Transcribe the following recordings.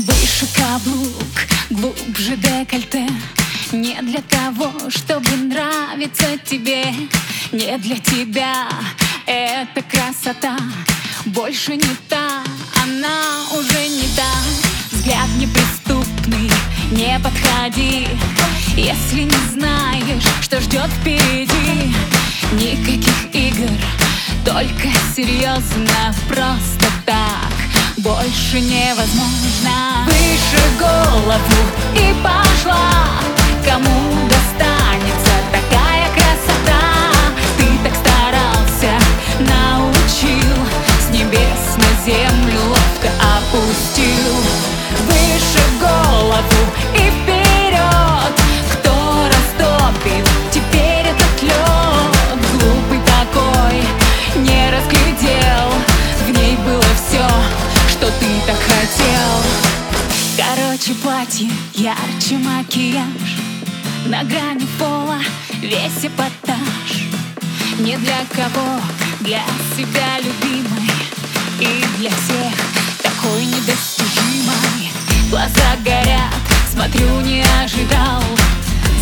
Выше каблук, глубже декольте. Не для того, чтобы нравиться тебе. Не для тебя. Эта красота. Больше не та, она уже не та. Взгляд неприступный, не подходи. Если не знаешь, что ждет впереди. Никаких игр, только серьезно, просто больше невозможно. Выше голову и пошла платье, ярче макияж. На грани пола весь эпатаж. Не для кого, для себя любимой. И для всех такой недостижимой. Глаза горят, смотрю, не ожидал.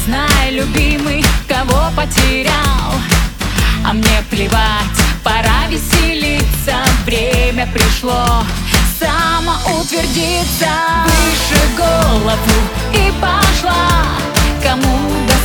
Знай, любимый, кого потерял. А мне плевать, пора веселиться. Время пришло самоутвердиться Выше голову и пошла Кому до